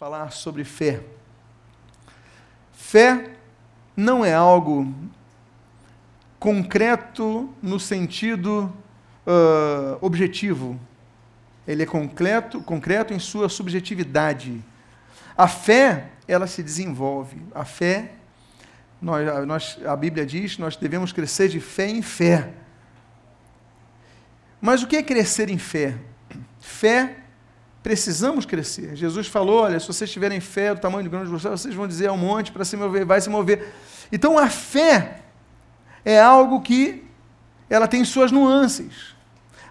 falar sobre fé. Fé não é algo concreto no sentido uh, objetivo. Ele é concreto, concreto em sua subjetividade. A fé, ela se desenvolve. A fé, nós, nós, a Bíblia diz, nós devemos crescer de fé em fé. Mas o que é crescer em fé? Fé, precisamos crescer. Jesus falou: olha, se vocês tiverem fé do tamanho do grão de vocês vão dizer ao monte para se mover, vai se mover. Então a fé é algo que ela tem suas nuances.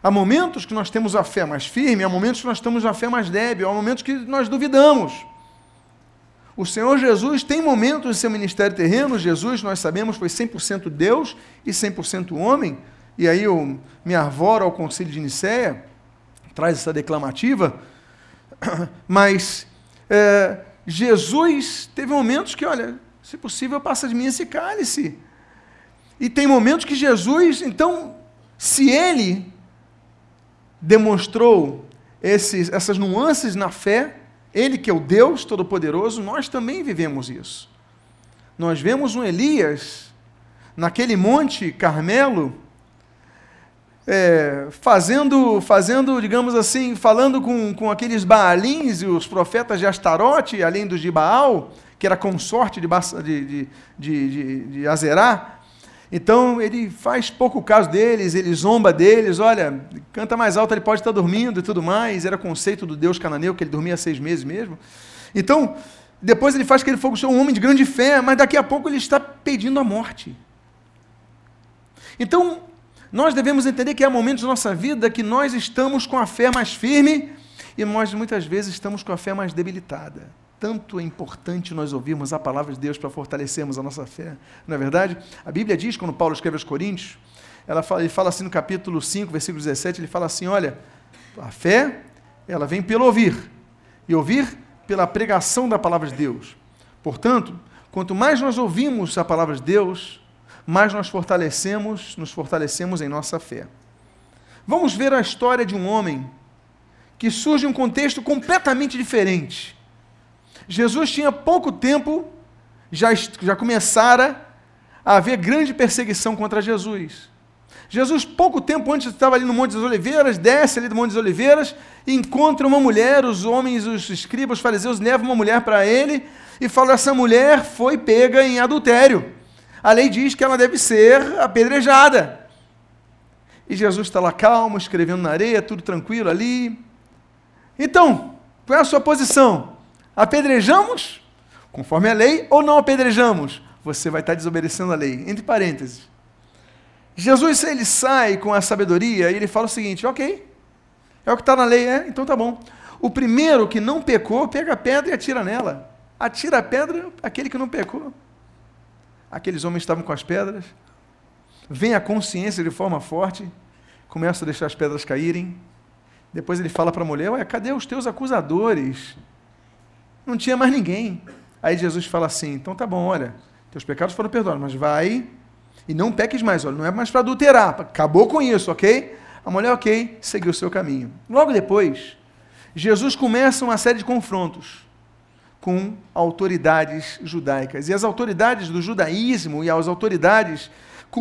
Há momentos que nós temos a fé mais firme, há momentos que nós temos a fé mais débil, há momentos que nós duvidamos. O Senhor Jesus tem momentos em seu ministério terreno, Jesus, nós sabemos, foi 100% Deus e 100% homem, e aí eu me arvoro ao concílio de Nicéia, traz essa declamativa, mas é, Jesus teve momentos que, olha, se possível, passa de mim esse cálice. E tem momentos que Jesus, então, se ele demonstrou esses, essas nuances na fé, ele que é o Deus Todo-Poderoso, nós também vivemos isso. Nós vemos um Elias naquele monte Carmelo, é, fazendo, fazendo, digamos assim, falando com, com aqueles Baalins e os profetas de Astarote, além dos de Baal, que era consorte de, de, de, de, de Azerá, então ele faz pouco caso deles, ele zomba deles, olha, canta mais alto, ele pode estar dormindo e tudo mais. Era conceito do Deus cananeu, que ele dormia seis meses mesmo. Então, depois ele faz aquele fogo show, um homem de grande fé, mas daqui a pouco ele está pedindo a morte. Então, nós devemos entender que há momentos da nossa vida que nós estamos com a fé mais firme e nós muitas vezes estamos com a fé mais debilitada tanto é importante nós ouvirmos a palavra de Deus para fortalecermos a nossa fé. Não é verdade? A Bíblia diz, quando Paulo escreve aos Coríntios, ela fala, ele fala assim no capítulo 5, versículo 17, ele fala assim: olha, a fé, ela vem pelo ouvir, e ouvir pela pregação da palavra de Deus. Portanto, quanto mais nós ouvimos a palavra de Deus, mais nós fortalecemos, nos fortalecemos em nossa fé. Vamos ver a história de um homem que surge um contexto completamente diferente Jesus tinha pouco tempo, já, já começara a haver grande perseguição contra Jesus. Jesus, pouco tempo antes, estava ali no Monte das Oliveiras, desce ali do Monte das Oliveiras, encontra uma mulher, os homens, os escribas, os fariseus levam uma mulher para ele e falam: essa mulher foi pega em adultério. A lei diz que ela deve ser apedrejada. E Jesus está lá calmo, escrevendo na areia, tudo tranquilo ali. Então, qual é a sua posição? Apedrejamos conforme a lei ou não apedrejamos? Você vai estar desobedecendo a lei. Entre parênteses. Jesus ele sai com a sabedoria e ele fala o seguinte: ok, é o que está na lei, é? Então tá bom. O primeiro que não pecou, pega a pedra e atira nela. Atira a pedra aquele que não pecou. Aqueles homens estavam com as pedras. Vem a consciência de forma forte, começa a deixar as pedras caírem. Depois ele fala para a mulher: Ué, cadê os teus acusadores? não tinha mais ninguém. Aí Jesus fala assim: então tá bom, olha, teus pecados foram perdoados, mas vai e não peques mais, olha, não é mais para adulterar, acabou com isso, ok? A mulher, ok, seguiu o seu caminho. Logo depois, Jesus começa uma série de confrontos com autoridades judaicas. E as autoridades do judaísmo e as autoridades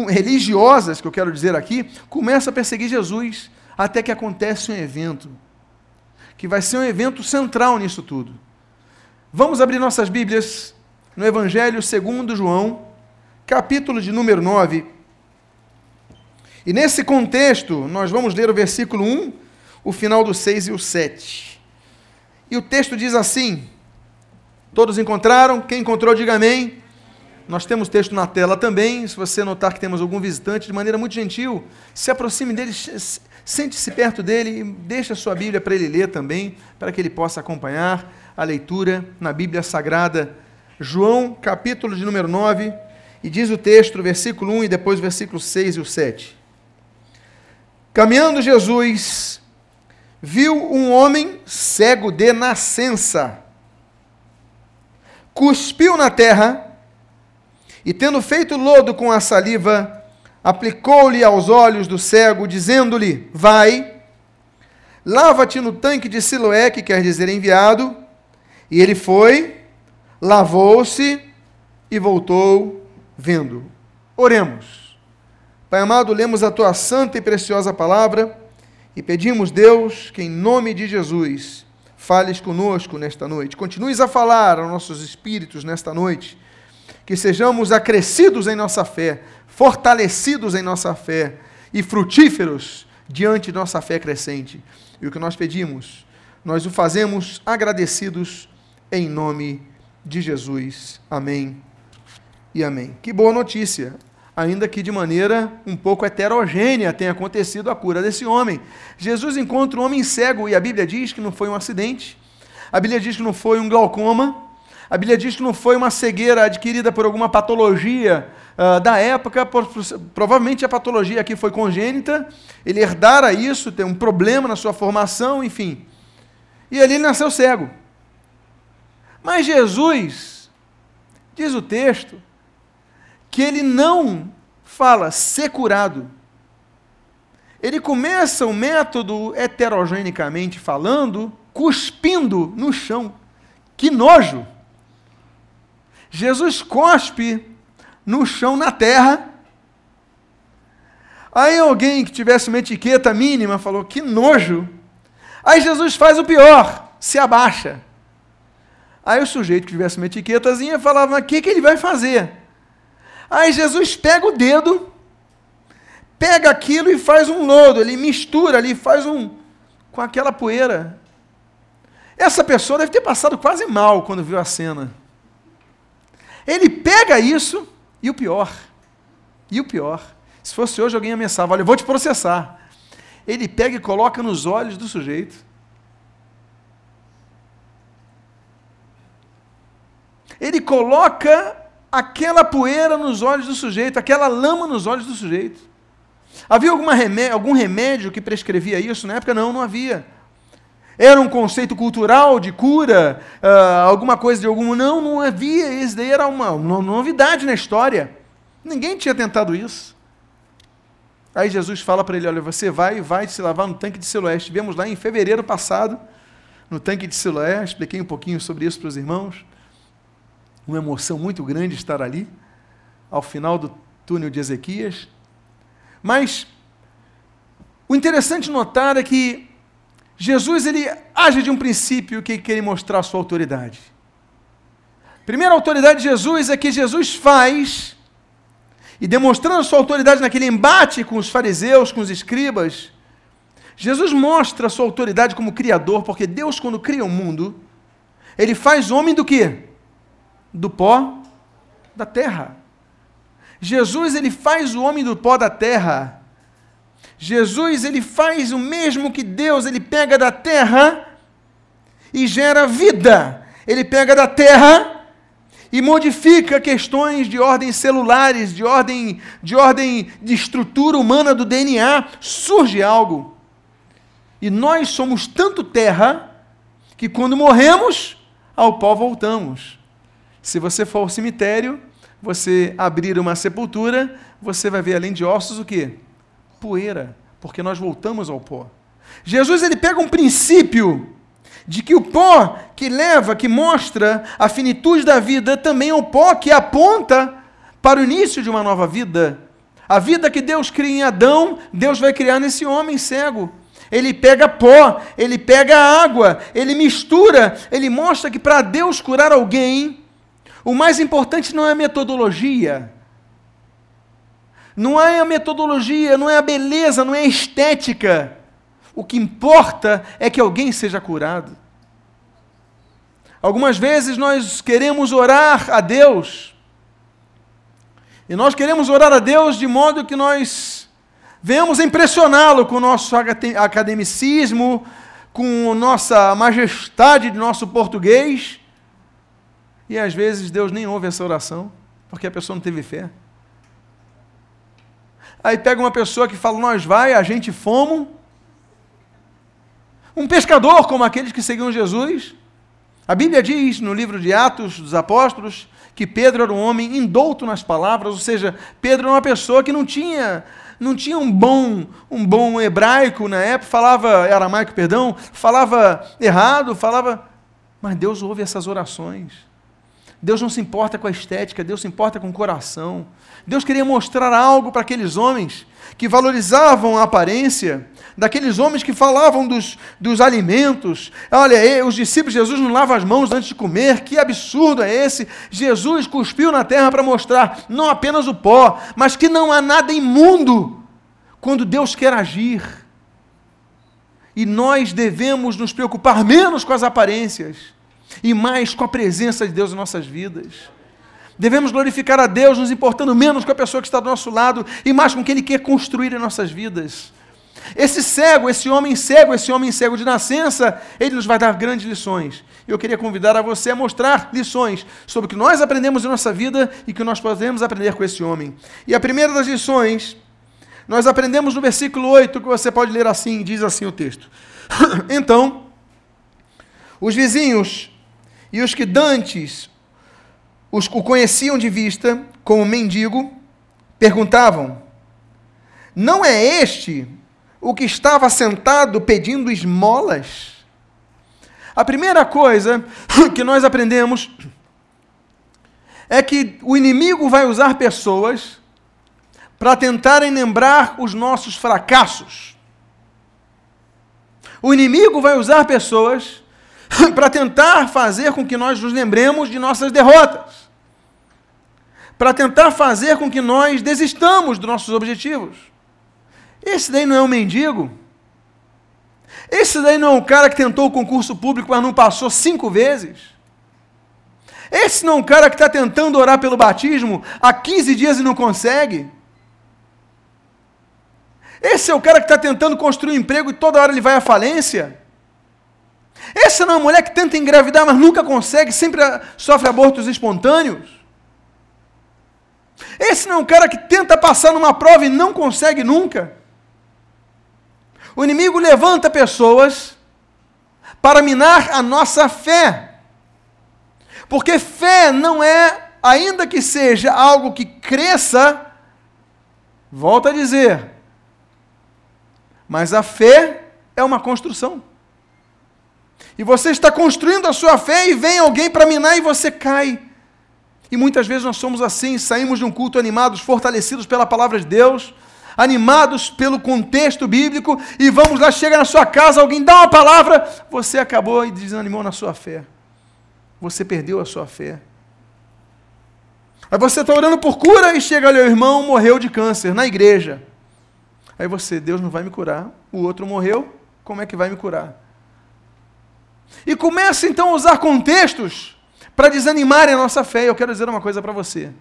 religiosas, que eu quero dizer aqui, começam a perseguir Jesus, até que acontece um evento, que vai ser um evento central nisso tudo. Vamos abrir nossas Bíblias no Evangelho segundo João, capítulo de número 9. E nesse contexto, nós vamos ler o versículo 1, o final do 6 e o 7. E o texto diz assim: Todos encontraram? Quem encontrou, diga amém. Nós temos texto na tela também. Se você notar que temos algum visitante, de maneira muito gentil, se aproxime dele, sente-se perto dele e deixe a sua Bíblia para ele ler também, para que ele possa acompanhar a leitura na Bíblia Sagrada, João, capítulo de número 9, e diz o texto, versículo 1 e depois versículo 6 e o 7. Caminhando Jesus, viu um homem cego de nascença, cuspiu na terra e, tendo feito lodo com a saliva, aplicou-lhe aos olhos do cego, dizendo-lhe: Vai, lava-te no tanque de Siloé, que quer dizer enviado, E ele foi, lavou-se e voltou vendo. Oremos. Pai amado, lemos a tua santa e preciosa palavra e pedimos, Deus, que em nome de Jesus fales conosco nesta noite. Continues a falar aos nossos espíritos nesta noite. Que sejamos acrescidos em nossa fé, fortalecidos em nossa fé e frutíferos diante de nossa fé crescente. E o que nós pedimos, nós o fazemos agradecidos em nome de Jesus. Amém e amém. Que boa notícia! Ainda que de maneira um pouco heterogênea tenha acontecido a cura desse homem. Jesus encontra um homem cego e a Bíblia diz que não foi um acidente. A Bíblia diz que não foi um glaucoma. A Bíblia diz que não foi uma cegueira adquirida por alguma patologia uh, da época. Por, provavelmente a patologia aqui foi congênita. Ele herdara isso, tem um problema na sua formação, enfim. E ali ele nasceu cego. Mas Jesus, diz o texto, que ele não fala ser curado. Ele começa o método heterogenicamente falando, cuspindo no chão. Que nojo! Jesus cospe no chão, na terra. Aí alguém que tivesse uma etiqueta mínima falou: que nojo! Aí Jesus faz o pior, se abaixa. Aí o sujeito que tivesse uma etiquetazinha falava: o que, que ele vai fazer? Aí Jesus pega o dedo, pega aquilo e faz um lodo, ele mistura ali, faz um. com aquela poeira. Essa pessoa deve ter passado quase mal quando viu a cena. Ele pega isso, e o pior, e o pior, se fosse hoje alguém ameaçava, olha, eu vou te processar. Ele pega e coloca nos olhos do sujeito. Ele coloca aquela poeira nos olhos do sujeito, aquela lama nos olhos do sujeito. Havia remédio, algum remédio que prescrevia isso? Na época, não, não havia. Era um conceito cultural de cura, uh, alguma coisa de algum. Não, não havia. Isso daí era uma, uma novidade na história. Ninguém tinha tentado isso. Aí Jesus fala para ele: Olha, você vai vai se lavar no tanque de Siloé. Estivemos lá em fevereiro passado, no tanque de Siloé. Expliquei um pouquinho sobre isso para os irmãos uma emoção muito grande estar ali, ao final do túnel de Ezequias. Mas o interessante notar é que Jesus ele age de um princípio que quer mostrar sua autoridade. Primeira autoridade de Jesus é que Jesus faz, e demonstrando sua autoridade naquele embate com os fariseus, com os escribas, Jesus mostra sua autoridade como Criador, porque Deus, quando cria o mundo, ele faz homem do quê? Do pó da terra. Jesus ele faz o homem do pó da terra. Jesus ele faz o mesmo que Deus, ele pega da terra e gera vida. Ele pega da terra e modifica questões de ordem celulares, de ordem de ordem de estrutura humana do DNA, surge algo. E nós somos tanto terra que quando morremos, ao pó voltamos. Se você for ao cemitério, você abrir uma sepultura, você vai ver além de ossos o quê? Poeira, porque nós voltamos ao pó. Jesus ele pega um princípio de que o pó que leva, que mostra a finitude da vida, também é o pó que aponta para o início de uma nova vida. A vida que Deus cria em Adão, Deus vai criar nesse homem cego. Ele pega pó, ele pega água, ele mistura, ele mostra que para Deus curar alguém, o mais importante não é a metodologia. Não é a metodologia, não é a beleza, não é a estética. O que importa é que alguém seja curado. Algumas vezes nós queremos orar a Deus. E nós queremos orar a Deus de modo que nós venhamos impressioná-lo com o nosso academicismo, com a nossa majestade de nosso português. E às vezes Deus nem ouve essa oração, porque a pessoa não teve fé. Aí pega uma pessoa que fala, nós vai, a gente fomos. Um pescador como aqueles que seguiam Jesus. A Bíblia diz no livro de Atos dos Apóstolos que Pedro era um homem indouto nas palavras, ou seja, Pedro era uma pessoa que não tinha não tinha um bom um bom hebraico na época, falava aramaico, perdão, falava errado, falava Mas Deus ouve essas orações. Deus não se importa com a estética, Deus se importa com o coração. Deus queria mostrar algo para aqueles homens que valorizavam a aparência, daqueles homens que falavam dos, dos alimentos. Olha, os discípulos de Jesus não lavam as mãos antes de comer, que absurdo é esse? Jesus cuspiu na terra para mostrar não apenas o pó, mas que não há nada imundo quando Deus quer agir. E nós devemos nos preocupar menos com as aparências e mais com a presença de Deus em nossas vidas. Devemos glorificar a Deus, nos importando menos com a pessoa que está do nosso lado e mais com o que Ele quer construir em nossas vidas. Esse cego, esse homem cego, esse homem cego de nascença, ele nos vai dar grandes lições. Eu queria convidar a você a mostrar lições sobre o que nós aprendemos em nossa vida e que nós podemos aprender com esse homem. E a primeira das lições, nós aprendemos no versículo 8, que você pode ler assim, diz assim o texto. então, os vizinhos e os que dantes os, o conheciam de vista como mendigo, perguntavam: Não é este o que estava sentado pedindo esmolas? A primeira coisa que nós aprendemos é que o inimigo vai usar pessoas para tentarem lembrar os nossos fracassos. O inimigo vai usar pessoas para tentar fazer com que nós nos lembremos de nossas derrotas. Para tentar fazer com que nós desistamos dos nossos objetivos. Esse daí não é um mendigo. Esse daí não é um cara que tentou o concurso público, mas não passou cinco vezes. Esse não é um cara que está tentando orar pelo batismo há 15 dias e não consegue. Esse é o cara que está tentando construir um emprego e toda hora ele vai à falência. Essa não é uma mulher que tenta engravidar, mas nunca consegue, sempre sofre abortos espontâneos. Esse não é um cara que tenta passar numa prova e não consegue nunca. O inimigo levanta pessoas para minar a nossa fé. Porque fé não é, ainda que seja algo que cresça, volta a dizer, mas a fé é uma construção. E você está construindo a sua fé e vem alguém para minar e você cai. E muitas vezes nós somos assim, saímos de um culto animados, fortalecidos pela palavra de Deus, animados pelo contexto bíblico, e vamos lá, chega na sua casa, alguém dá uma palavra, você acabou e desanimou na sua fé. Você perdeu a sua fé. Aí você está orando por cura e chega ali, o irmão morreu de câncer na igreja. Aí você, Deus não vai me curar, o outro morreu, como é que vai me curar? E começa então a usar contextos para desanimarem a nossa fé. Eu quero dizer uma coisa para você.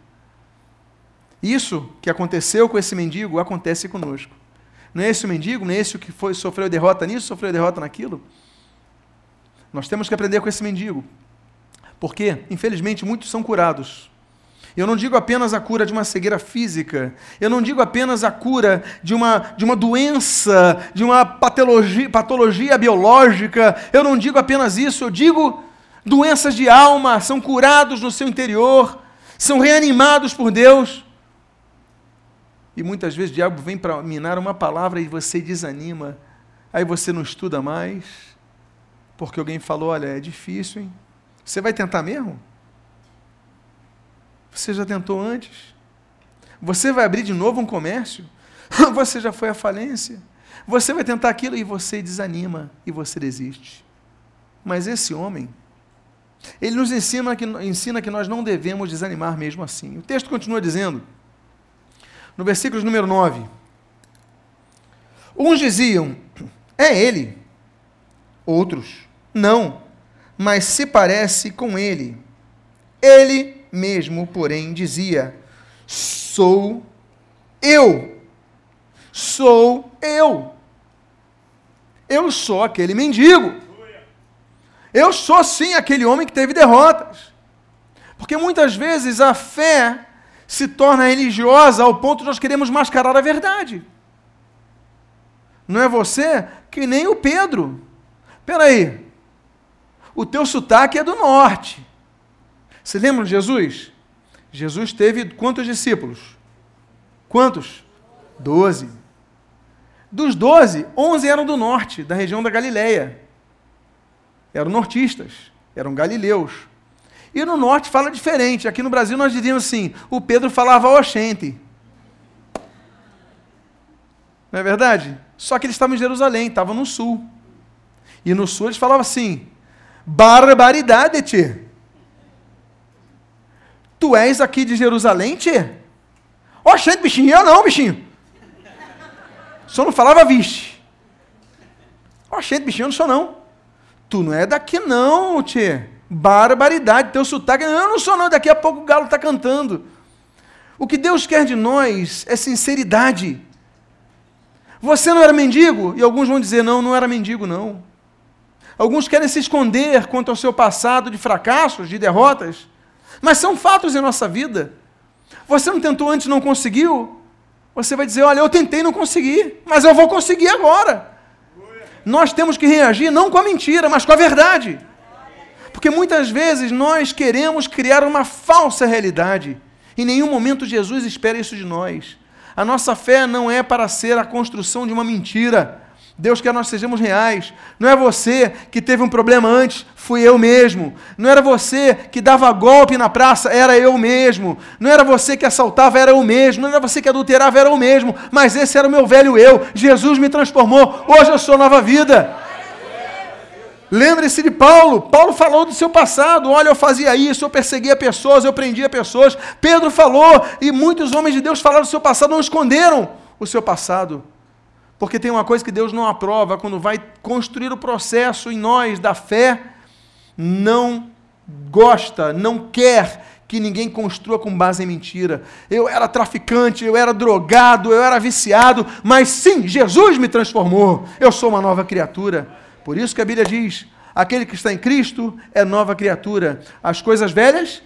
Isso que aconteceu com esse mendigo acontece conosco. Não é esse o mendigo, não é esse o que foi, sofreu derrota nisso, sofreu derrota naquilo. Nós temos que aprender com esse mendigo. Porque, infelizmente, muitos são curados. Eu não digo apenas a cura de uma cegueira física, eu não digo apenas a cura de uma, de uma doença, de uma patologia, patologia biológica, eu não digo apenas isso, eu digo doenças de alma, são curados no seu interior, são reanimados por Deus. E muitas vezes o diabo vem para minar uma palavra e você desanima. Aí você não estuda mais, porque alguém falou: olha, é difícil, hein? Você vai tentar mesmo? Você já tentou antes? Você vai abrir de novo um comércio? Você já foi à falência? Você vai tentar aquilo e você desanima e você desiste. Mas esse homem, ele nos ensina que, ensina que nós não devemos desanimar mesmo assim. O texto continua dizendo: no versículo número 9. Uns diziam, é ele. Outros, não, mas se parece com ele. Ele mesmo, porém, dizia: Sou eu. Sou eu. Eu sou aquele mendigo. Eu sou sim aquele homem que teve derrotas. Porque muitas vezes a fé se torna religiosa ao ponto de nós queremos mascarar a verdade. Não é você que nem o Pedro. Espera aí. O teu sotaque é do norte. Você lembra de Jesus? Jesus teve quantos discípulos? Quantos? Doze. Dos doze, onze eram do norte, da região da Galileia. Eram nortistas. eram galileus. E no norte fala diferente. Aqui no Brasil nós diríamos assim: o Pedro falava oxente. Não é verdade? Só que eles estavam em Jerusalém, estavam no sul. E no sul eles falavam assim: barbaridade, tchê. Tu és aqui de Jerusalém, tchê? Oxente, bichinho, eu não, bichinho. Só não falava vixe. Oxente, bichinho, eu não sou não. Tu não é daqui não, tchê. Barbaridade, teu sotaque. Eu não sou não, daqui a pouco o galo está cantando. O que Deus quer de nós é sinceridade. Você não era mendigo? E alguns vão dizer, não, não era mendigo, não. Alguns querem se esconder quanto ao seu passado de fracassos, de derrotas. Mas são fatos em nossa vida. Você não tentou antes, não conseguiu? Você vai dizer, olha, eu tentei, não consegui, mas eu vou conseguir agora. Nós temos que reagir não com a mentira, mas com a verdade. Porque muitas vezes nós queremos criar uma falsa realidade. Em nenhum momento Jesus espera isso de nós. A nossa fé não é para ser a construção de uma mentira. Deus quer que nós sejamos reais. Não é você que teve um problema antes, fui eu mesmo. Não era você que dava golpe na praça, era eu mesmo. Não era você que assaltava, era eu mesmo. Não era você que adulterava, era eu mesmo. Mas esse era o meu velho eu. Jesus me transformou. Hoje eu sou nova vida. Lembre-se de Paulo. Paulo falou do seu passado. Olha, eu fazia isso, eu perseguia pessoas, eu prendia pessoas. Pedro falou, e muitos homens de Deus falaram do seu passado, não esconderam o seu passado. Porque tem uma coisa que Deus não aprova quando vai construir o processo em nós da fé, não gosta, não quer que ninguém construa com base em mentira. Eu era traficante, eu era drogado, eu era viciado, mas sim, Jesus me transformou. Eu sou uma nova criatura. Por isso que a Bíblia diz: aquele que está em Cristo é nova criatura. As coisas velhas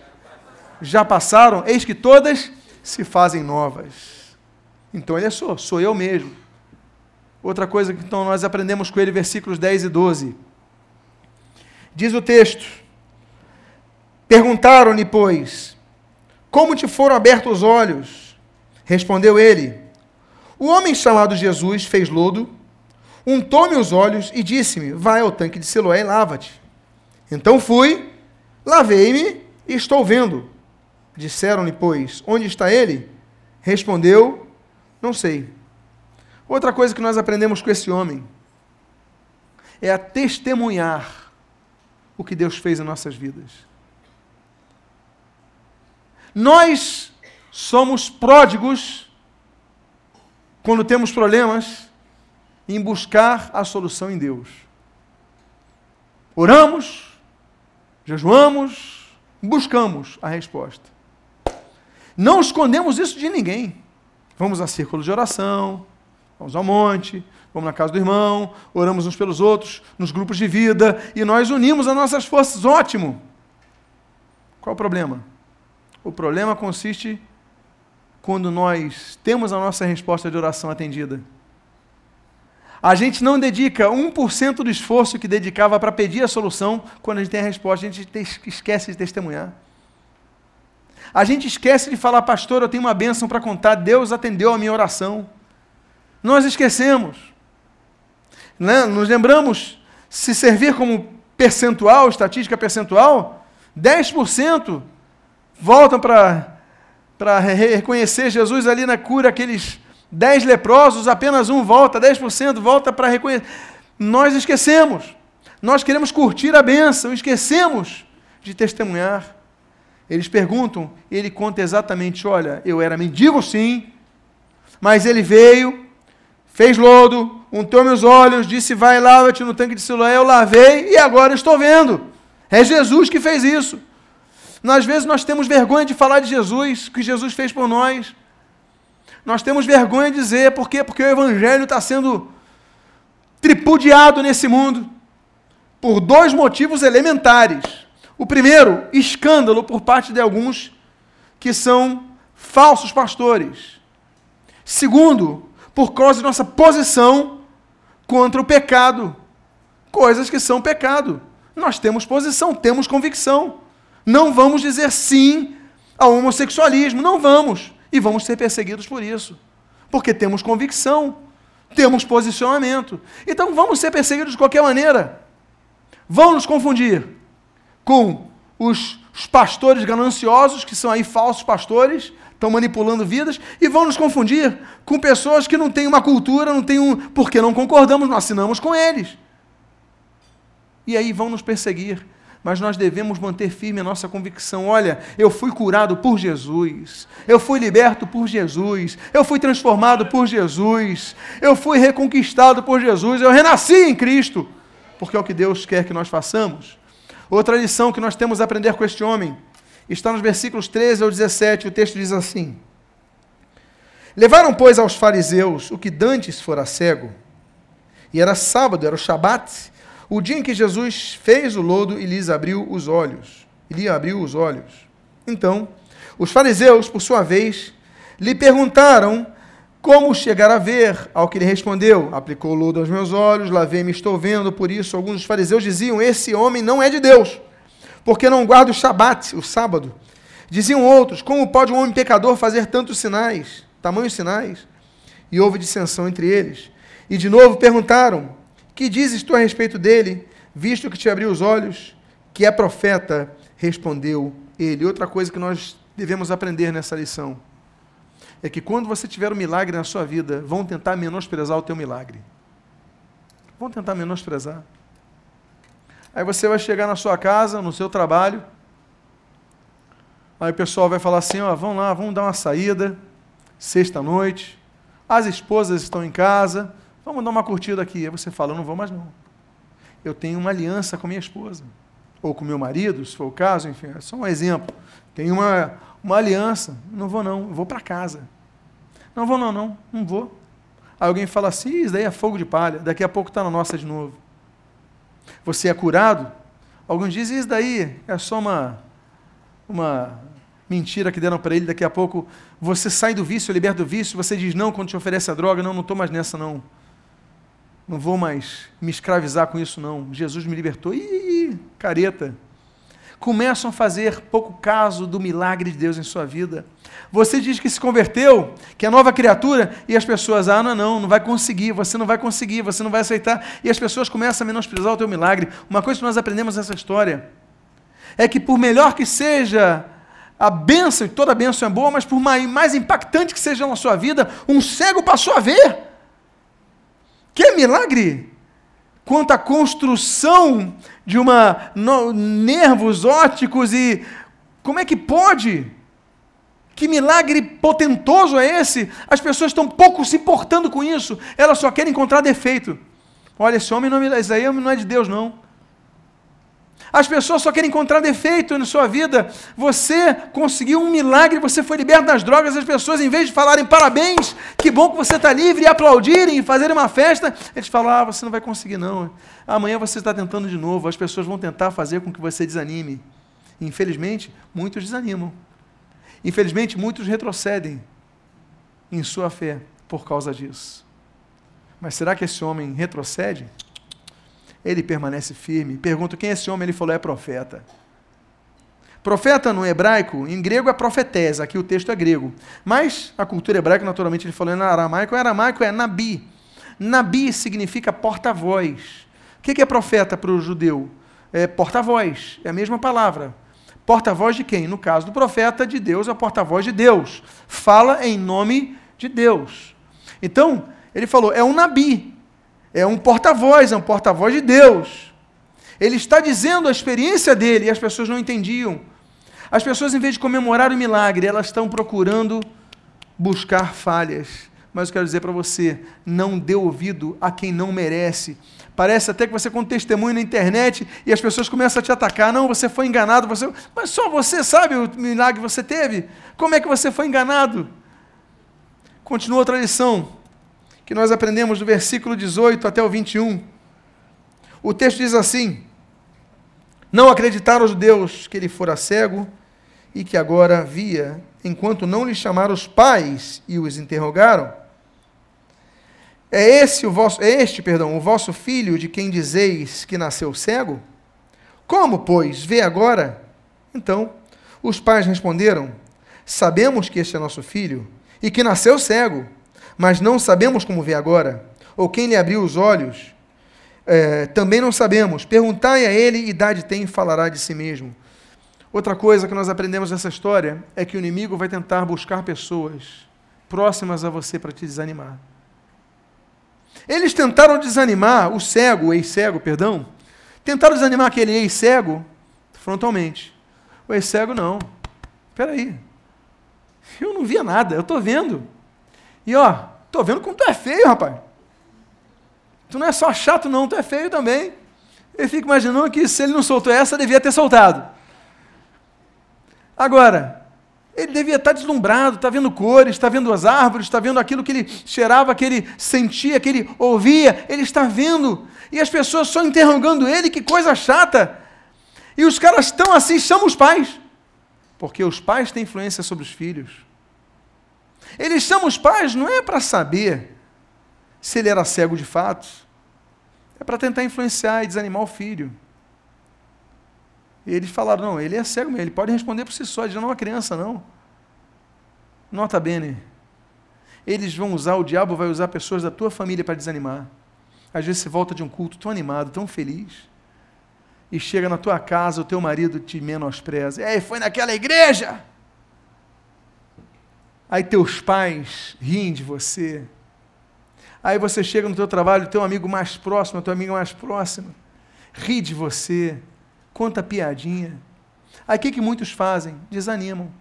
já passaram, eis que todas se fazem novas. Então ele é sou, sou eu mesmo. Outra coisa que então nós aprendemos com ele, versículos 10 e 12. Diz o texto: Perguntaram-lhe, pois, como te foram abertos os olhos? Respondeu ele: O homem chamado Jesus fez lodo untou-me os olhos e disse-me: Vai ao tanque de Siloé e lava-te. Então fui, lavei-me e estou vendo. Disseram-lhe, pois, onde está ele? Respondeu: Não sei. Outra coisa que nós aprendemos com esse homem é a testemunhar o que Deus fez em nossas vidas. Nós somos pródigos quando temos problemas em buscar a solução em Deus. Oramos, jejuamos, buscamos a resposta. Não escondemos isso de ninguém. Vamos a círculo de oração, vamos ao monte, vamos na casa do irmão, oramos uns pelos outros, nos grupos de vida, e nós unimos as nossas forças. Ótimo! Qual o problema? O problema consiste quando nós temos a nossa resposta de oração atendida. A gente não dedica 1% do esforço que dedicava para pedir a solução, quando a gente tem a resposta, a gente esquece de testemunhar. A gente esquece de falar, pastor, eu tenho uma bênção para contar, Deus atendeu a minha oração. Nós esquecemos. Né? Nos lembramos, se servir como percentual, estatística percentual, 10% voltam para reconhecer Jesus ali na cura, aqueles Dez leprosos, apenas um volta, 10% volta para reconhecer. Nós esquecemos. Nós queremos curtir a bênção, esquecemos de testemunhar. Eles perguntam, ele conta exatamente: olha, eu era mendigo sim, mas ele veio, fez lodo, untou meus olhos, disse: vai, lava-te no tanque de Siloé. Eu lavei e agora estou vendo. É Jesus que fez isso. Às vezes nós temos vergonha de falar de Jesus, o que Jesus fez por nós. Nós temos vergonha de dizer, por quê? Porque o Evangelho está sendo tripudiado nesse mundo por dois motivos elementares. O primeiro, escândalo por parte de alguns que são falsos pastores. Segundo, por causa de nossa posição contra o pecado. Coisas que são pecado. Nós temos posição, temos convicção. Não vamos dizer sim ao homossexualismo, não vamos e vamos ser perseguidos por isso, porque temos convicção, temos posicionamento. Então vamos ser perseguidos de qualquer maneira. Vão nos confundir. com os, os pastores gananciosos, que são aí falsos pastores, estão manipulando vidas, e vão nos confundir com pessoas que não têm uma cultura, não têm um. porque não concordamos, não assinamos com eles. E aí vão nos perseguir mas nós devemos manter firme a nossa convicção. Olha, eu fui curado por Jesus, eu fui liberto por Jesus, eu fui transformado por Jesus, eu fui reconquistado por Jesus, eu renasci em Cristo, porque é o que Deus quer que nós façamos. Outra lição que nós temos a aprender com este homem está nos versículos 13 ao 17, o texto diz assim: Levaram, pois, aos fariseus o que dantes fora cego, e era sábado, era o Shabat, o dia em que Jesus fez o lodo e lhes abriu os olhos. E lhe abriu os olhos. Então, os fariseus, por sua vez, lhe perguntaram como chegar a ver, ao que ele respondeu: Aplicou o lodo aos meus olhos, lavei-me, estou vendo. Por isso, alguns dos fariseus diziam: Esse homem não é de Deus, porque não guarda o shabat, o sábado. Diziam outros: Como pode um homem pecador fazer tantos sinais, tamanhos sinais? E houve dissensão entre eles. E de novo perguntaram: que dizes tu a respeito dele, visto que te abriu os olhos, que é profeta? Respondeu ele. Outra coisa que nós devemos aprender nessa lição é que quando você tiver um milagre na sua vida, vão tentar menosprezar o teu milagre. Vão tentar menosprezar. Aí você vai chegar na sua casa, no seu trabalho, aí o pessoal vai falar assim, ó, vamos lá, vamos dar uma saída, sexta-noite, as esposas estão em casa, Vamos dar uma curtida aqui. Aí você fala, não vou mais não. Eu tenho uma aliança com minha esposa. Ou com meu marido, se for o caso, enfim, é só um exemplo. Tenho uma, uma aliança. Não vou não, vou para casa. Não vou não, não, não vou. Aí alguém fala assim, isso daí é fogo de palha, daqui a pouco está na nossa de novo. Você é curado? Alguns dizem, isso daí é só uma, uma mentira que deram para ele, daqui a pouco você sai do vício, liberta do vício, você diz não quando te oferece a droga, não, não estou mais nessa não não vou mais me escravizar com isso, não. Jesus me libertou. Ih, careta. Começam a fazer pouco caso do milagre de Deus em sua vida. Você diz que se converteu, que é nova criatura, e as pessoas, ah, não, não, não vai conseguir, você não vai conseguir, você não vai aceitar. E as pessoas começam a menosprezar o teu milagre. Uma coisa que nós aprendemos nessa história é que, por melhor que seja a bênção, e toda bênção é boa, mas por mais, impactante que seja na sua vida, um cego passou a ver. Que milagre! Quanto à construção de uma no, nervos ópticos e como é que pode? Que milagre potentoso é esse? As pessoas estão pouco se importando com isso. Elas só querem encontrar defeito. Olha, esse homem não, esse aí não é de Deus, não. As pessoas só querem encontrar defeito na sua vida. Você conseguiu um milagre, você foi liberto das drogas. As pessoas, em vez de falarem parabéns, que bom que você está livre, e aplaudirem e fazerem uma festa, eles falam: ah, você não vai conseguir, não. Amanhã você está tentando de novo. As pessoas vão tentar fazer com que você desanime. Infelizmente, muitos desanimam. Infelizmente, muitos retrocedem em sua fé por causa disso. Mas será que esse homem retrocede? Ele permanece firme. Pergunto quem é esse homem, ele falou: é profeta. Profeta no hebraico, em grego é profetesa, aqui o texto é grego. Mas a cultura hebraica, naturalmente, ele falou em aramaico, o aramaico é nabi. Nabi significa porta-voz. O que é profeta para o judeu? É porta-voz, é a mesma palavra. Porta-voz de quem? No caso do profeta de Deus, é porta-voz de Deus. Fala em nome de Deus. Então, ele falou, é um nabi, é um porta-voz, é um porta-voz de Deus. Ele está dizendo a experiência dele e as pessoas não entendiam. As pessoas, em vez de comemorar o milagre, elas estão procurando buscar falhas. Mas eu quero dizer para você: não dê ouvido a quem não merece. Parece até que você conta testemunho na internet e as pessoas começam a te atacar. Não, você foi enganado, você... mas só você sabe o milagre que você teve. Como é que você foi enganado? Continua outra lição que nós aprendemos do versículo 18 até o 21. O texto diz assim: Não acreditaram os judeus que ele fora cego e que agora via, enquanto não lhe chamaram os pais e os interrogaram. É esse o vosso, é este, perdão, o vosso filho de quem dizeis que nasceu cego? Como, pois, vê agora? Então, os pais responderam: Sabemos que este é nosso filho e que nasceu cego mas não sabemos como vê agora, ou quem lhe abriu os olhos. é, também não sabemos. Perguntai a ele, idade tem, falará de si mesmo. Outra coisa que nós aprendemos nessa história é que o inimigo vai tentar buscar pessoas próximas a você para te desanimar. Eles tentaram desanimar o cego, o ex-cego, perdão. Tentaram desanimar aquele ex-cego frontalmente. O ex-cego não. Espera aí. Eu não via nada, eu estou vendo. E ó, estou vendo como tu é feio, rapaz. Tu não é só chato, não, tu é feio também. Eu fico imaginando que se ele não soltou essa, devia ter soltado. Agora, ele devia estar deslumbrado, está vendo cores, está vendo as árvores, está vendo aquilo que ele cheirava, que ele sentia, que ele ouvia, ele está vendo. E as pessoas só interrogando ele, que coisa chata. E os caras estão assim, chamam os pais. Porque os pais têm influência sobre os filhos. Eles chamam os pais não é para saber se ele era cego de fato, é para tentar influenciar e desanimar o filho. E eles falaram: não, ele é cego mesmo, ele pode responder por si só, ele não é uma criança, não. Nota bene. Eles vão usar, o diabo vai usar pessoas da tua família para desanimar. Às vezes você volta de um culto tão animado, tão feliz, e chega na tua casa, o teu marido te menospreza. Ei, foi naquela igreja! Aí teus pais riem de você. Aí você chega no teu trabalho, teu amigo mais próximo, a tua amiga mais próxima, ri de você, conta piadinha. Aí o que, que muitos fazem? Desanimam.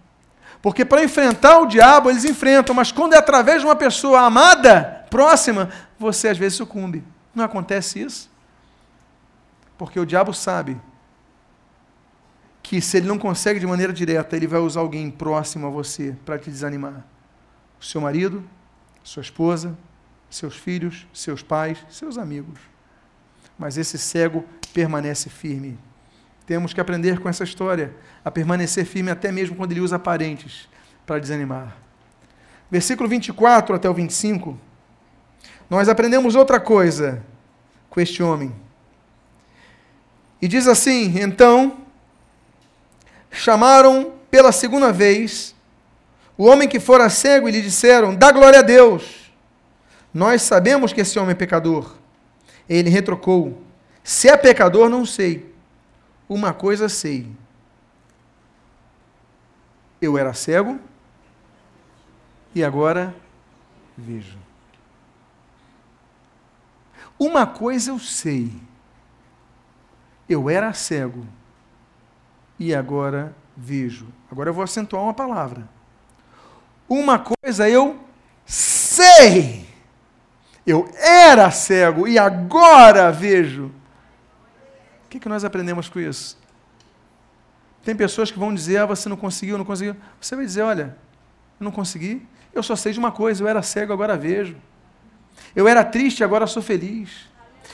Porque para enfrentar o diabo, eles enfrentam, mas quando é através de uma pessoa amada, próxima, você às vezes sucumbe. Não acontece isso? Porque o diabo sabe que se ele não consegue de maneira direta, ele vai usar alguém próximo a você para te desanimar. O seu marido, sua esposa, seus filhos, seus pais, seus amigos. Mas esse cego permanece firme. Temos que aprender com essa história a permanecer firme até mesmo quando ele usa parentes para desanimar. Versículo 24 até o 25. Nós aprendemos outra coisa com este homem. E diz assim: Então chamaram pela segunda vez o homem que fora cego e lhe disseram: Dá glória a Deus. Nós sabemos que esse homem é pecador. Ele retrocou: Se é pecador, não sei. Uma coisa sei. Eu era cego e agora vejo. Uma coisa eu sei. Eu era cego e agora vejo. Agora eu vou acentuar uma palavra. Uma coisa eu sei. Eu era cego e agora vejo. O que, que nós aprendemos com isso? Tem pessoas que vão dizer: ah, você não conseguiu, não conseguiu. Você vai dizer: olha, eu não consegui. Eu só sei de uma coisa: eu era cego, agora vejo. Eu era triste, agora sou feliz.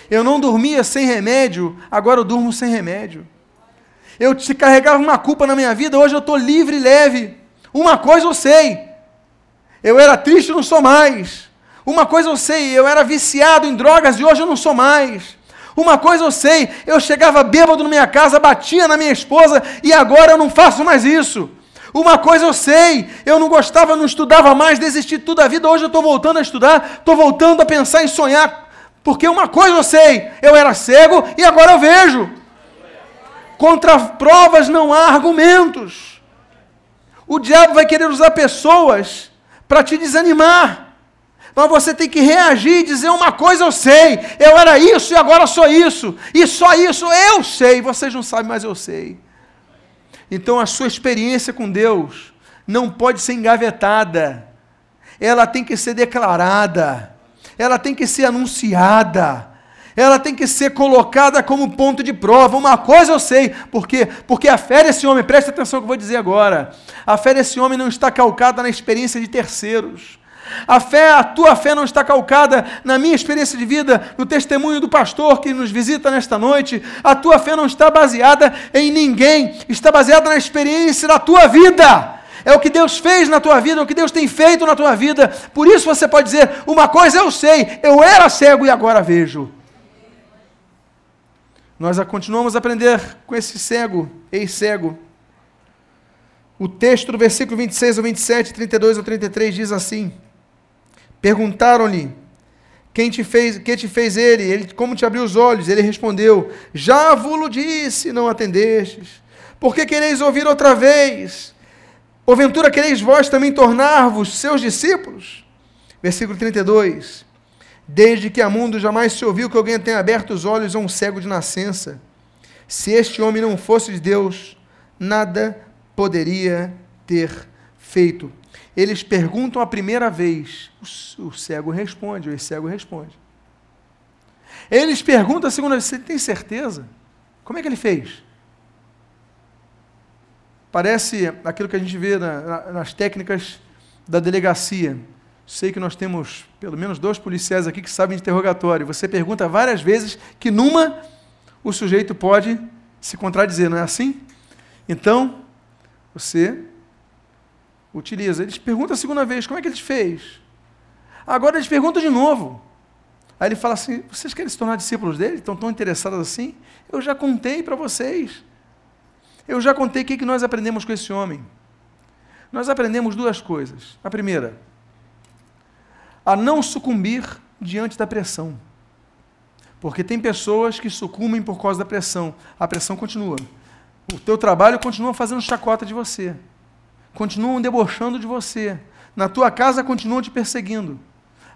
Eu não dormia sem remédio, agora eu durmo sem remédio. Eu te carregava uma culpa na minha vida, hoje eu estou livre e leve. Uma coisa eu sei: eu era triste, não sou mais. Uma coisa eu sei, eu era viciado em drogas e hoje eu não sou mais. Uma coisa eu sei, eu chegava bêbado na minha casa, batia na minha esposa e agora eu não faço mais isso. Uma coisa eu sei, eu não gostava, não estudava mais, desisti tudo da vida, hoje eu estou voltando a estudar, estou voltando a pensar em sonhar, porque uma coisa eu sei, eu era cego e agora eu vejo. Contra provas não há argumentos. O diabo vai querer usar pessoas para te desanimar. Mas você tem que reagir e dizer uma coisa eu sei, eu era isso e agora sou isso, e só isso eu sei, vocês não sabem, mas eu sei. Então a sua experiência com Deus não pode ser engavetada, ela tem que ser declarada, ela tem que ser anunciada, ela tem que ser colocada como ponto de prova. Uma coisa eu sei, por quê? Porque a fé desse homem, preste atenção no que eu vou dizer agora, a fé desse homem não está calcada na experiência de terceiros. A fé, a tua fé não está calcada na minha experiência de vida, no testemunho do pastor que nos visita nesta noite. A tua fé não está baseada em ninguém, está baseada na experiência da tua vida. É o que Deus fez na tua vida, é o que Deus tem feito na tua vida. Por isso você pode dizer: uma coisa eu sei, eu era cego e agora vejo. Nós continuamos a aprender com esse cego, ex-cego. O texto do versículo 26 ao 27, 32 ao 33 diz assim: Perguntaram-lhe: Quem te fez, que te fez ele? ele? Como te abriu os olhos? Ele respondeu: Já vos disse, não atendestes. Por que quereis ouvir outra vez? Porventura quereis vós também tornar-vos seus discípulos? Versículo 32. Desde que a mundo jamais se ouviu que alguém tenha aberto os olhos a um cego de nascença. Se este homem não fosse de Deus, nada poderia ter feito. Eles perguntam a primeira vez, o cego responde, o cego responde. Eles perguntam a segunda vez, você tem certeza? Como é que ele fez? Parece aquilo que a gente vê na, nas técnicas da delegacia. Sei que nós temos pelo menos dois policiais aqui que sabem de interrogatório. Você pergunta várias vezes que numa o sujeito pode se contradizer, não é assim? Então, você utiliza. Eles perguntam a segunda vez, como é que ele fez? Agora eles perguntam de novo. Aí ele fala assim: vocês querem se tornar discípulos dele? Estão tão interessados assim? Eu já contei para vocês. Eu já contei o que nós aprendemos com esse homem. Nós aprendemos duas coisas. A primeira, a não sucumbir diante da pressão. Porque tem pessoas que sucumbem por causa da pressão. A pressão continua. O teu trabalho continua fazendo chacota de você. Continuam debochando de você. Na tua casa continuam te perseguindo.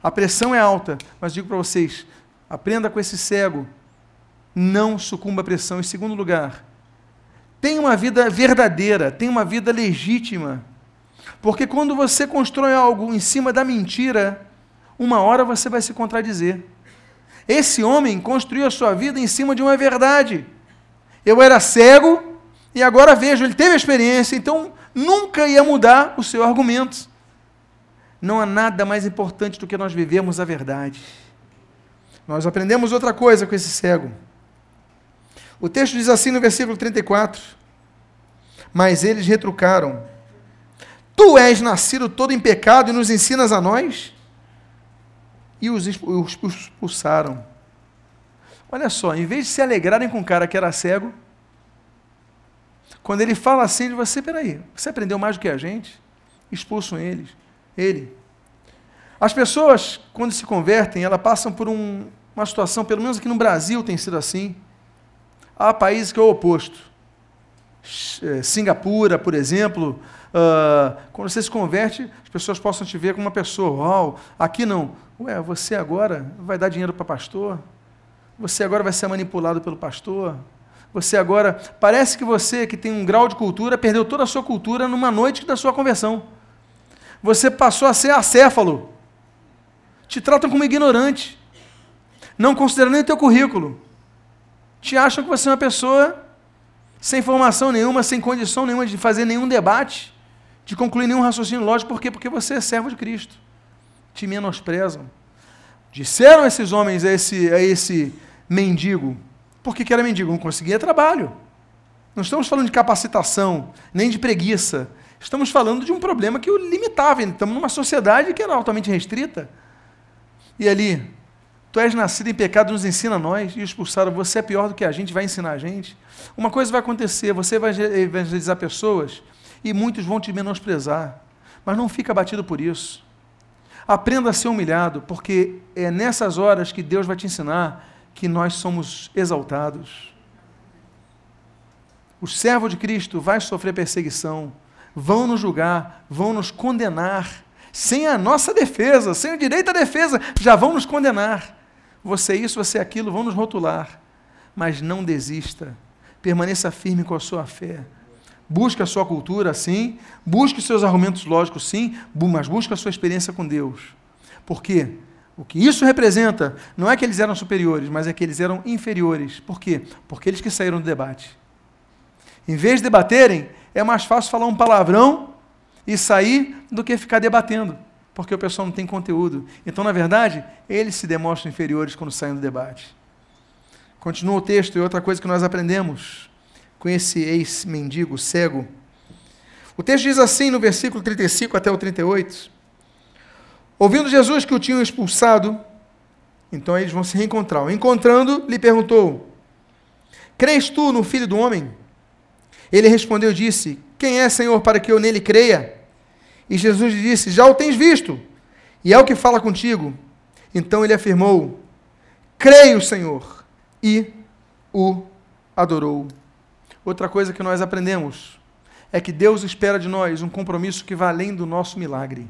A pressão é alta, mas digo para vocês, aprenda com esse cego. Não sucumba à pressão. Em segundo lugar, tenha uma vida verdadeira, tenha uma vida legítima. Porque quando você constrói algo em cima da mentira, uma hora você vai se contradizer. Esse homem construiu a sua vida em cima de uma verdade. Eu era cego e agora vejo, ele teve a experiência, então nunca ia mudar o seu argumento. Não há nada mais importante do que nós vivemos a verdade. Nós aprendemos outra coisa com esse cego. O texto diz assim no versículo 34: Mas eles retrucaram: Tu és nascido todo em pecado e nos ensinas a nós? E os expulsaram. Olha só, em vez de se alegrarem com o cara que era cego, quando ele fala assim de você, peraí, você aprendeu mais do que a gente? Expulsam eles, ele. As pessoas, quando se convertem, elas passam por um, uma situação, pelo menos aqui no Brasil tem sido assim, Há países que é o oposto. É, Singapura, por exemplo, uh, quando você se converte, as pessoas possam te ver como uma pessoa, uau, aqui não. Ué, você agora vai dar dinheiro para pastor? Você agora vai ser manipulado pelo pastor? Você agora, parece que você que tem um grau de cultura, perdeu toda a sua cultura numa noite da sua conversão. Você passou a ser acéfalo. Te tratam como ignorante. Não consideram nem o teu currículo te acham que você é uma pessoa sem formação nenhuma, sem condição nenhuma de fazer nenhum debate, de concluir nenhum raciocínio lógico. Por quê? Porque você é servo de Cristo. Te menosprezam. Disseram esses homens a esse, a esse mendigo. Por que, que era mendigo? Não conseguia trabalho. Não estamos falando de capacitação, nem de preguiça. Estamos falando de um problema que o limitava. Estamos numa sociedade que era altamente restrita. E ali, Tu és nascido em pecado, nos ensina a nós, e expulsaram, você é pior do que a gente, vai ensinar a gente. Uma coisa vai acontecer, você vai evangelizar pessoas, e muitos vão te menosprezar, mas não fica abatido por isso. Aprenda a ser humilhado, porque é nessas horas que Deus vai te ensinar que nós somos exaltados. O servo de Cristo vai sofrer perseguição, vão nos julgar, vão nos condenar, sem a nossa defesa, sem o direito à defesa, já vão nos condenar você isso, você aquilo, vão nos rotular. Mas não desista. Permaneça firme com a sua fé. Busque a sua cultura, sim. Busque os seus argumentos lógicos, sim. Mas busque a sua experiência com Deus. Por quê? O que isso representa não é que eles eram superiores, mas é que eles eram inferiores. Por quê? Porque eles que saíram do debate. Em vez de debaterem, é mais fácil falar um palavrão e sair do que ficar debatendo porque o pessoal não tem conteúdo. Então, na verdade, eles se demonstram inferiores quando saem do debate. Continua o texto, e outra coisa que nós aprendemos com esse ex-mendigo cego. O texto diz assim no versículo 35 até o 38. Ouvindo Jesus que o tinham expulsado, então eles vão se reencontrar. Encontrando, lhe perguntou: Crês tu no filho do homem? Ele respondeu e disse: Quem é, Senhor, para que eu nele creia? E Jesus lhe disse: Já o tens visto, e é o que fala contigo. Então ele afirmou: Creio, Senhor, e o adorou. Outra coisa que nós aprendemos é que Deus espera de nós um compromisso que vai além do nosso milagre.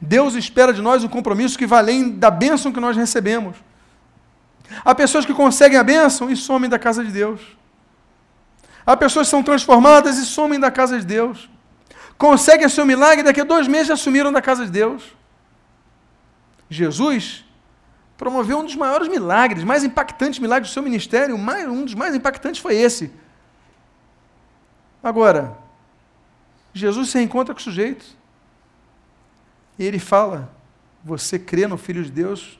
Deus espera de nós um compromisso que vai além da bênção que nós recebemos. Há pessoas que conseguem a bênção e somem da casa de Deus. Há pessoas que são transformadas e somem da casa de Deus. Conseguem seu milagre daqui a dois meses já sumiram da casa de Deus. Jesus promoveu um dos maiores milagres, mais impactantes milagres do seu ministério. Um dos mais impactantes foi esse. Agora, Jesus se encontra com o sujeito e ele fala: Você crê no Filho de Deus?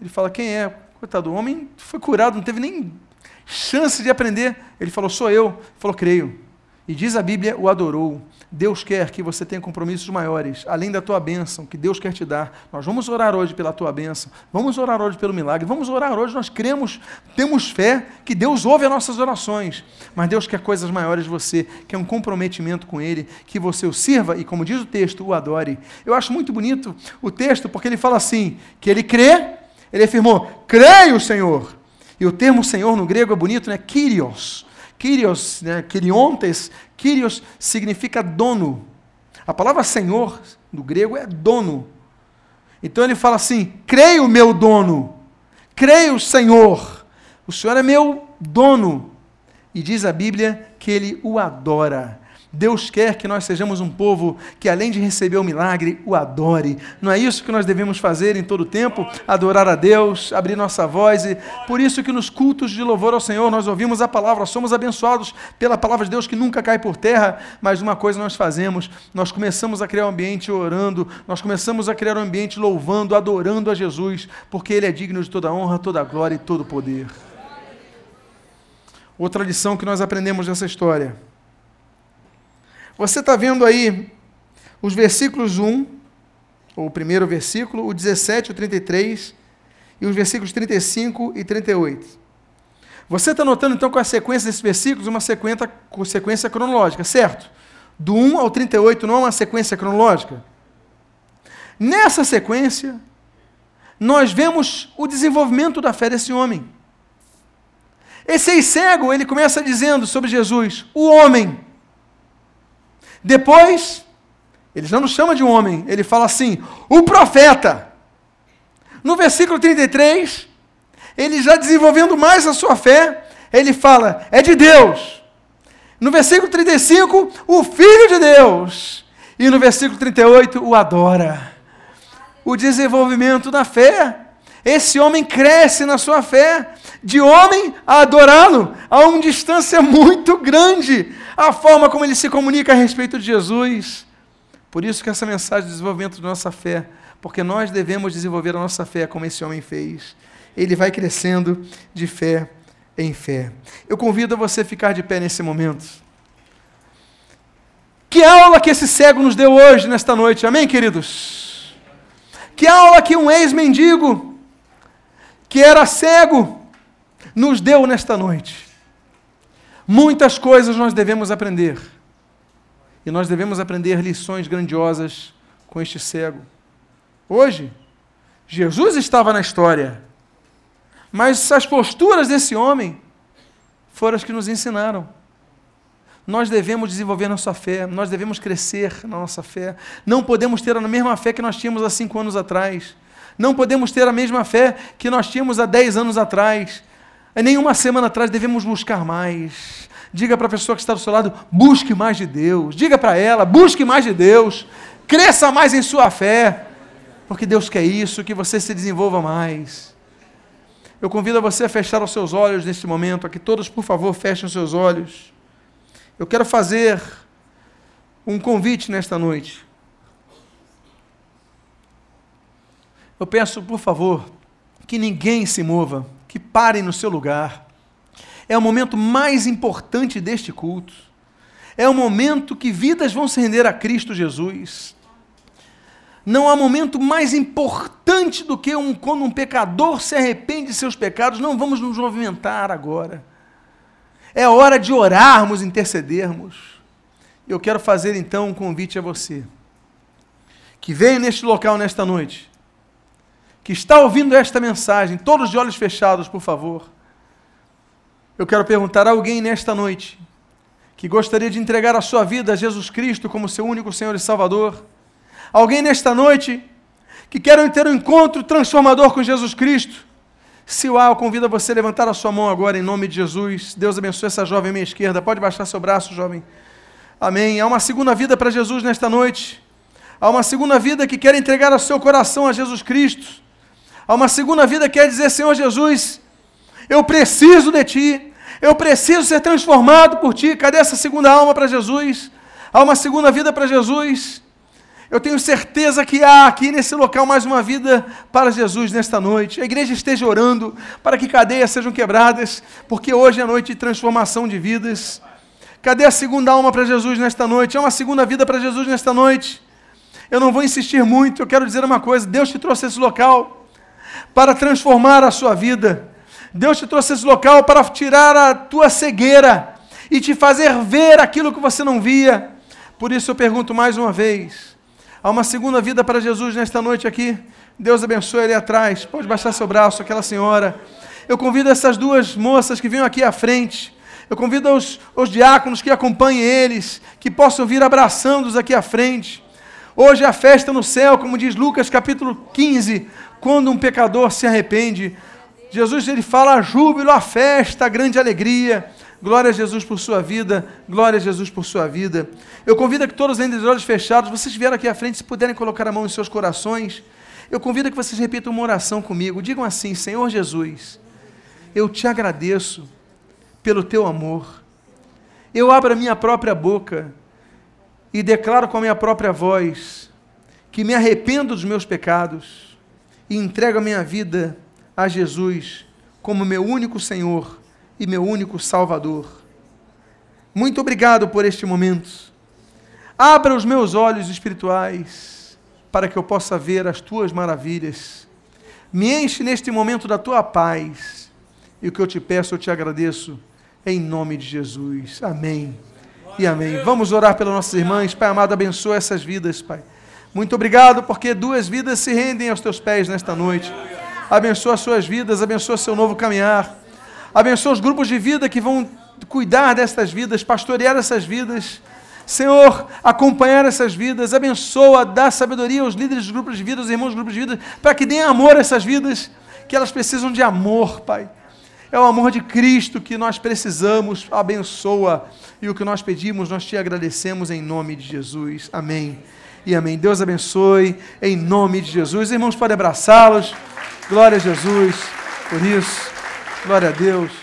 Ele fala: Quem é? Coitado, o homem foi curado, não teve nem chance de aprender. Ele falou: Sou eu. Ele falou: Creio. E diz a Bíblia: O adorou. Deus quer que você tenha compromissos maiores, além da tua bênção, que Deus quer te dar. Nós vamos orar hoje pela tua bênção, vamos orar hoje pelo milagre, vamos orar hoje. Nós cremos, temos fé que Deus ouve as nossas orações, mas Deus quer coisas maiores de você, quer um comprometimento com Ele, que você o sirva e, como diz o texto, o adore. Eu acho muito bonito o texto, porque ele fala assim: que ele crê, ele afirmou, creio, Senhor. E o termo Senhor no grego é bonito, né? Kyrios. Kyrios, né? Kyriontes, Kyrios significa dono. A palavra Senhor, no grego, é dono. Então ele fala assim: creio, meu dono. Creio, Senhor. O Senhor é meu dono. E diz a Bíblia que ele o adora. Deus quer que nós sejamos um povo que, além de receber o milagre, o adore. Não é isso que nós devemos fazer em todo o tempo? Adorar a Deus, abrir nossa voz. E por isso que nos cultos de louvor ao Senhor nós ouvimos a palavra, somos abençoados pela palavra de Deus que nunca cai por terra. Mas uma coisa nós fazemos: nós começamos a criar um ambiente orando, nós começamos a criar um ambiente louvando, adorando a Jesus, porque Ele é digno de toda honra, toda glória e todo poder. Outra lição que nós aprendemos nessa história você está vendo aí os versículos 1, ou o primeiro versículo, o 17, o 33 e os versículos 35 e 38. Você está notando então com a sequência desses versículos uma sequência, sequência cronológica, certo? Do 1 ao 38 não é uma sequência cronológica? Nessa sequência, nós vemos o desenvolvimento da fé desse homem. Esse aí cego, ele começa dizendo sobre Jesus, o homem depois, ele não chama de um homem, ele fala assim: o profeta. No versículo 33, ele já desenvolvendo mais a sua fé, ele fala: é de Deus. No versículo 35, o Filho de Deus. E no versículo 38, o adora. O desenvolvimento da fé. Esse homem cresce na sua fé, de homem a adorá-lo, a uma distância muito grande a forma como ele se comunica a respeito de Jesus. Por isso que essa mensagem de desenvolvimento da nossa fé, porque nós devemos desenvolver a nossa fé como esse homem fez. Ele vai crescendo de fé em fé. Eu convido a você a ficar de pé nesse momento. Que aula que esse cego nos deu hoje, nesta noite, amém, queridos? Que aula que um ex-mendigo, que era cego, nos deu nesta noite. Muitas coisas nós devemos aprender. E nós devemos aprender lições grandiosas com este cego. Hoje, Jesus estava na história, mas as posturas desse homem foram as que nos ensinaram. Nós devemos desenvolver nossa fé, nós devemos crescer na nossa fé. Não podemos ter a mesma fé que nós tínhamos há cinco anos atrás. Não podemos ter a mesma fé que nós tínhamos há dez anos atrás. Nenhuma semana atrás devemos buscar mais. Diga para a pessoa que está do seu lado, busque mais de Deus. Diga para ela, busque mais de Deus. Cresça mais em sua fé. Porque Deus quer isso, que você se desenvolva mais. Eu convido a você a fechar os seus olhos neste momento. Aqui todos, por favor, fechem os seus olhos. Eu quero fazer um convite nesta noite. Eu peço, por favor, que ninguém se mova que parem no seu lugar. É o momento mais importante deste culto. É o momento que vidas vão se render a Cristo Jesus. Não há momento mais importante do que um, quando um pecador se arrepende de seus pecados. Não vamos nos movimentar agora. É hora de orarmos, intercedermos. Eu quero fazer então um convite a você que venha neste local nesta noite que está ouvindo esta mensagem, todos de olhos fechados, por favor. Eu quero perguntar a alguém nesta noite que gostaria de entregar a sua vida a Jesus Cristo como seu único Senhor e Salvador. Alguém nesta noite que quer ter um encontro transformador com Jesus Cristo. Se o há, eu convido você a levantar a sua mão agora em nome de Jesus. Deus abençoe essa jovem à minha esquerda. Pode baixar seu braço, jovem. Amém. Há uma segunda vida para Jesus nesta noite. Há uma segunda vida que quer entregar o seu coração a Jesus Cristo. Há uma segunda vida que quer dizer: Senhor Jesus, eu preciso de Ti. Eu preciso ser transformado por Ti. Cadê essa segunda alma para Jesus? Há uma segunda vida para Jesus. Eu tenho certeza que há aqui nesse local mais uma vida para Jesus nesta noite. A igreja esteja orando para que cadeias sejam quebradas, porque hoje é noite de transformação de vidas. Cadê a segunda alma para Jesus nesta noite? É uma segunda vida para Jesus nesta noite. Eu não vou insistir muito, eu quero dizer uma coisa: Deus te trouxe esse local para transformar a sua vida. Deus te trouxe esse local para tirar a tua cegueira e te fazer ver aquilo que você não via. Por isso eu pergunto mais uma vez: há uma segunda vida para Jesus nesta noite aqui? Deus abençoe ali atrás. Pode baixar seu braço, aquela senhora. Eu convido essas duas moças que venham aqui à frente. Eu convido os, os diáconos que acompanhem eles, que possam vir abraçando-os aqui à frente. Hoje é a festa no céu, como diz Lucas capítulo 15, quando um pecador se arrepende. Jesus ele fala a júbilo, a festa, a grande alegria. Glória a Jesus por sua vida, glória a Jesus por sua vida. Eu convido a que todos, ainda de olhos fechados, vocês vieram aqui à frente, se puderem colocar a mão em seus corações, eu convido a que vocês repitam uma oração comigo. Digam assim: Senhor Jesus, eu te agradeço pelo teu amor. Eu abro a minha própria boca e declaro com a minha própria voz que me arrependo dos meus pecados e entrego a minha vida a Jesus como meu único Senhor e meu único Salvador. Muito obrigado por este momento. Abra os meus olhos espirituais para que eu possa ver as tuas maravilhas. Me enche neste momento da tua paz. E o que eu te peço, eu te agradeço em nome de Jesus. Amém. E amém. Vamos orar pelas nossas irmãs. Pai amado, abençoa essas vidas, Pai. Muito obrigado, porque duas vidas se rendem aos teus pés nesta noite. Abençoa as suas vidas, abençoa seu novo caminhar. Abençoa os grupos de vida que vão cuidar destas vidas, pastorear essas vidas. Senhor, acompanhar essas vidas, abençoa, dá sabedoria aos líderes dos grupos de vida, aos irmãos dos grupos de vida, para que deem amor a essas vidas, que elas precisam de amor, Pai. É o amor de Cristo que nós precisamos. Abençoa. E o que nós pedimos, nós te agradecemos em nome de Jesus. Amém. E amém. Deus abençoe em nome de Jesus. Irmãos, podem abraçá-los. Glória a Jesus por isso. Glória a Deus.